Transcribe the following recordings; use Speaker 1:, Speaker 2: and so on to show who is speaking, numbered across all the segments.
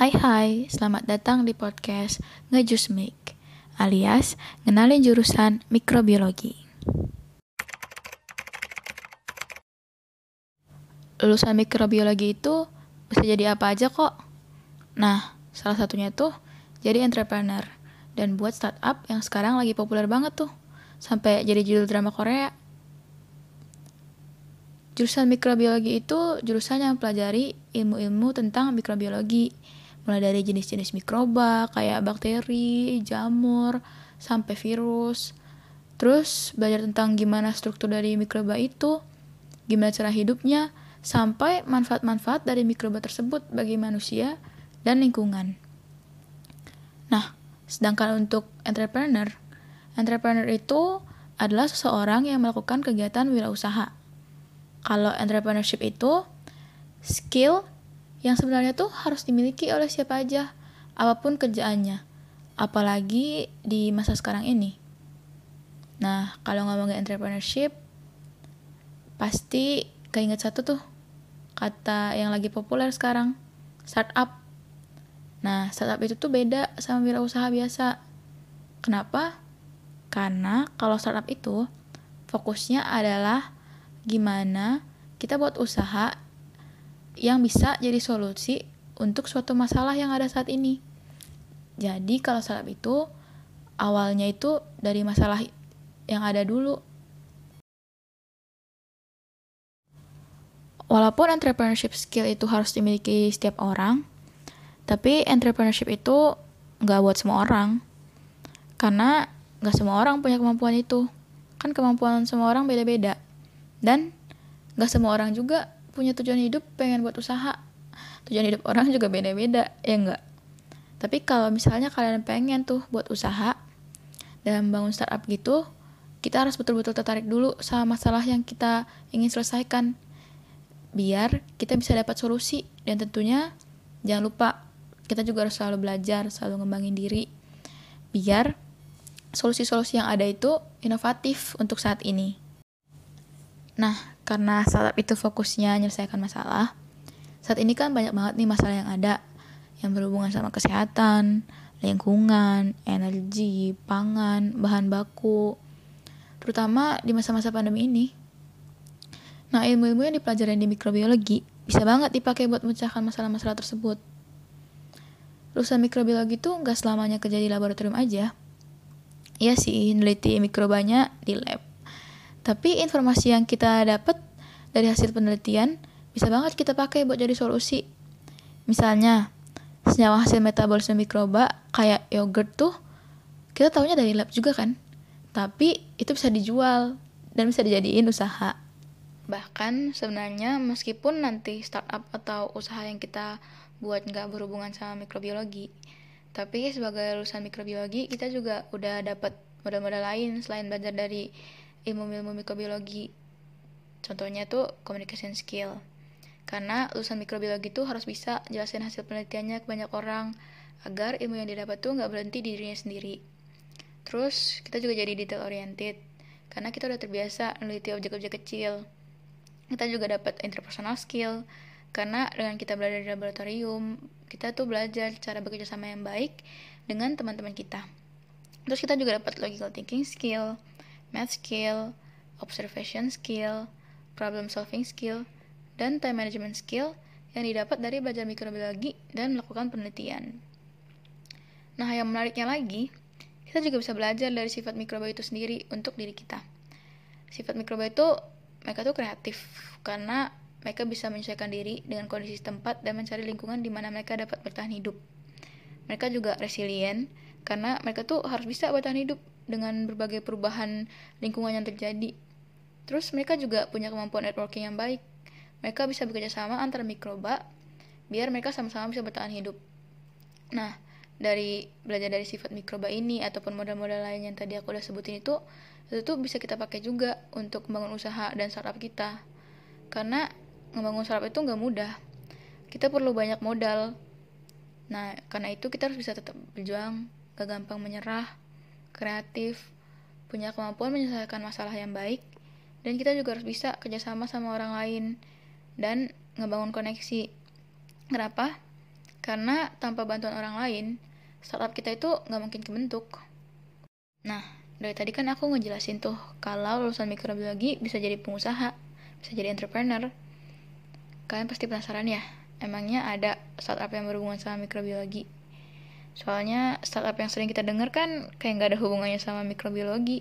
Speaker 1: Hai hai, selamat datang di podcast Ngejus Mik, alias ngenalin jurusan mikrobiologi. Lulusan mikrobiologi itu bisa jadi apa aja kok. Nah, salah satunya tuh jadi entrepreneur dan buat startup yang sekarang lagi populer banget tuh. Sampai jadi judul drama Korea. Jurusan mikrobiologi itu jurusan yang pelajari ilmu-ilmu tentang mikrobiologi, mulai dari jenis-jenis mikroba kayak bakteri, jamur, sampai virus. Terus belajar tentang gimana struktur dari mikroba itu, gimana cara hidupnya, sampai manfaat-manfaat dari mikroba tersebut bagi manusia dan lingkungan. Nah, sedangkan untuk entrepreneur, entrepreneur itu adalah seseorang yang melakukan kegiatan wirausaha kalau entrepreneurship itu skill yang sebenarnya tuh harus dimiliki oleh siapa aja, apa pun kerjaannya. Apalagi di masa sekarang ini. Nah, kalau ngomongin entrepreneurship, pasti keinget satu tuh, kata yang lagi populer sekarang, startup. Nah, startup itu tuh beda sama wirausaha biasa. Kenapa? Karena kalau startup itu, fokusnya adalah gimana kita buat usaha yang bisa jadi solusi untuk suatu masalah yang ada saat ini. Jadi kalau startup itu awalnya itu dari masalah yang ada dulu. Walaupun entrepreneurship skill itu harus dimiliki setiap orang, tapi entrepreneurship itu nggak buat semua orang. Karena nggak semua orang punya kemampuan itu. Kan kemampuan semua orang beda-beda. Dan gak semua orang juga punya tujuan hidup pengen buat usaha. Tujuan hidup orang juga beda-beda, ya enggak? Tapi kalau misalnya kalian pengen tuh buat usaha dan bangun startup gitu, kita harus betul-betul tertarik dulu sama masalah yang kita ingin selesaikan. Biar kita bisa dapat solusi dan tentunya jangan lupa kita juga harus selalu belajar, selalu ngembangin diri. Biar solusi-solusi yang ada itu inovatif untuk saat ini. Nah, karena startup itu fokusnya menyelesaikan masalah, saat ini kan banyak banget nih masalah yang ada yang berhubungan sama kesehatan, lingkungan, energi, pangan, bahan baku, terutama di masa-masa pandemi ini. Nah, ilmu-ilmu yang dipelajari di mikrobiologi bisa banget dipakai buat memecahkan masalah-masalah tersebut. Lulusan mikrobiologi itu nggak selamanya kerja di laboratorium aja. Iya sih, neliti mikrobanya di lab. Tapi informasi yang kita dapat dari hasil penelitian bisa banget kita pakai buat jadi solusi. Misalnya, senyawa hasil metabolisme mikroba kayak yogurt tuh kita tahunya dari lab juga kan. Tapi itu bisa dijual dan bisa dijadiin usaha. Bahkan sebenarnya meskipun nanti startup atau usaha yang kita buat nggak berhubungan sama mikrobiologi, tapi sebagai lulusan mikrobiologi kita juga udah dapat modal-modal lain selain belajar dari ilmu-ilmu mikrobiologi. Contohnya tuh communication skill. Karena lulusan mikrobiologi tuh harus bisa jelasin hasil penelitiannya ke banyak orang agar ilmu yang didapat tuh nggak berhenti di dirinya sendiri. Terus kita juga jadi detail oriented karena kita udah terbiasa meneliti objek-objek kecil. Kita juga dapat interpersonal skill karena dengan kita belajar di laboratorium, kita tuh belajar cara bekerja sama yang baik dengan teman-teman kita. Terus kita juga dapat logical thinking skill, math skill, observation skill, problem solving skill, dan time management skill yang didapat dari belajar mikrobiologi dan melakukan penelitian. Nah, yang menariknya lagi, kita juga bisa belajar dari sifat mikroba itu sendiri untuk diri kita. Sifat mikroba itu mereka tuh kreatif karena mereka bisa menyesuaikan diri dengan kondisi tempat dan mencari lingkungan di mana mereka dapat bertahan hidup. Mereka juga resilient karena mereka tuh harus bisa bertahan hidup dengan berbagai perubahan lingkungan yang terjadi. Terus mereka juga punya kemampuan networking yang baik. Mereka bisa bekerja sama antara mikroba biar mereka sama-sama bisa bertahan hidup. Nah, dari belajar dari sifat mikroba ini ataupun modal-modal lain yang tadi aku udah sebutin itu, itu tuh bisa kita pakai juga untuk membangun usaha dan startup kita. Karena membangun startup itu nggak mudah. Kita perlu banyak modal. Nah, karena itu kita harus bisa tetap berjuang, gak gampang menyerah, kreatif, punya kemampuan menyelesaikan masalah yang baik, dan kita juga harus bisa kerjasama sama orang lain dan ngebangun koneksi. Kenapa? Karena tanpa bantuan orang lain, startup kita itu nggak mungkin kebentuk. Nah, dari tadi kan aku ngejelasin tuh kalau lulusan mikrobiologi bisa jadi pengusaha, bisa jadi entrepreneur. Kalian pasti penasaran ya, emangnya ada startup yang berhubungan sama mikrobiologi? Soalnya startup yang sering kita dengar kan kayak nggak ada hubungannya sama mikrobiologi.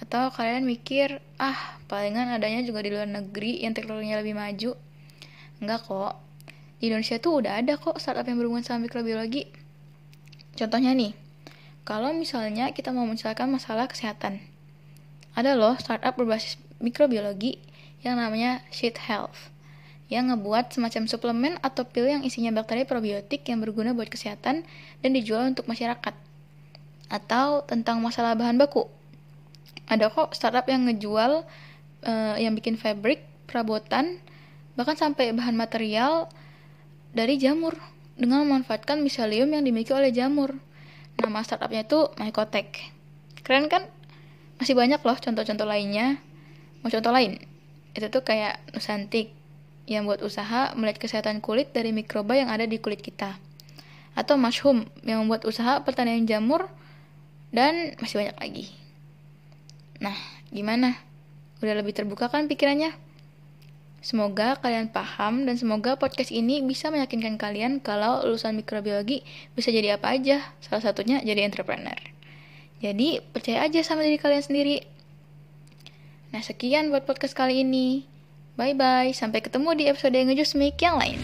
Speaker 1: Atau kalian mikir, ah palingan adanya juga di luar negeri yang teknologinya lebih maju. Enggak kok, di Indonesia tuh udah ada kok startup yang berhubungan sama mikrobiologi. Contohnya nih, kalau misalnya kita mau mencelakan masalah kesehatan, ada loh startup berbasis mikrobiologi yang namanya Sheet Health yang ngebuat semacam suplemen atau pil yang isinya bakteri probiotik yang berguna buat kesehatan dan dijual untuk masyarakat. Atau tentang masalah bahan baku. Ada kok startup yang ngejual uh, yang bikin fabric, perabotan, bahkan sampai bahan material dari jamur dengan memanfaatkan miselium yang dimiliki oleh jamur. Nama startupnya itu Mycotech. Keren kan? Masih banyak loh contoh-contoh lainnya. Mau contoh lain? Itu tuh kayak Nusantik yang buat usaha melihat kesehatan kulit dari mikroba yang ada di kulit kita. Atau Mushroom yang membuat usaha pertanian jamur dan masih banyak lagi. Nah, gimana? Udah lebih terbuka kan pikirannya? Semoga kalian paham dan semoga podcast ini bisa meyakinkan kalian kalau lulusan mikrobiologi bisa jadi apa aja, salah satunya jadi entrepreneur. Jadi, percaya aja sama diri kalian sendiri. Nah, sekian buat podcast kali ini. Bye-bye, sampai ketemu di episode Ngejus Make yang lain.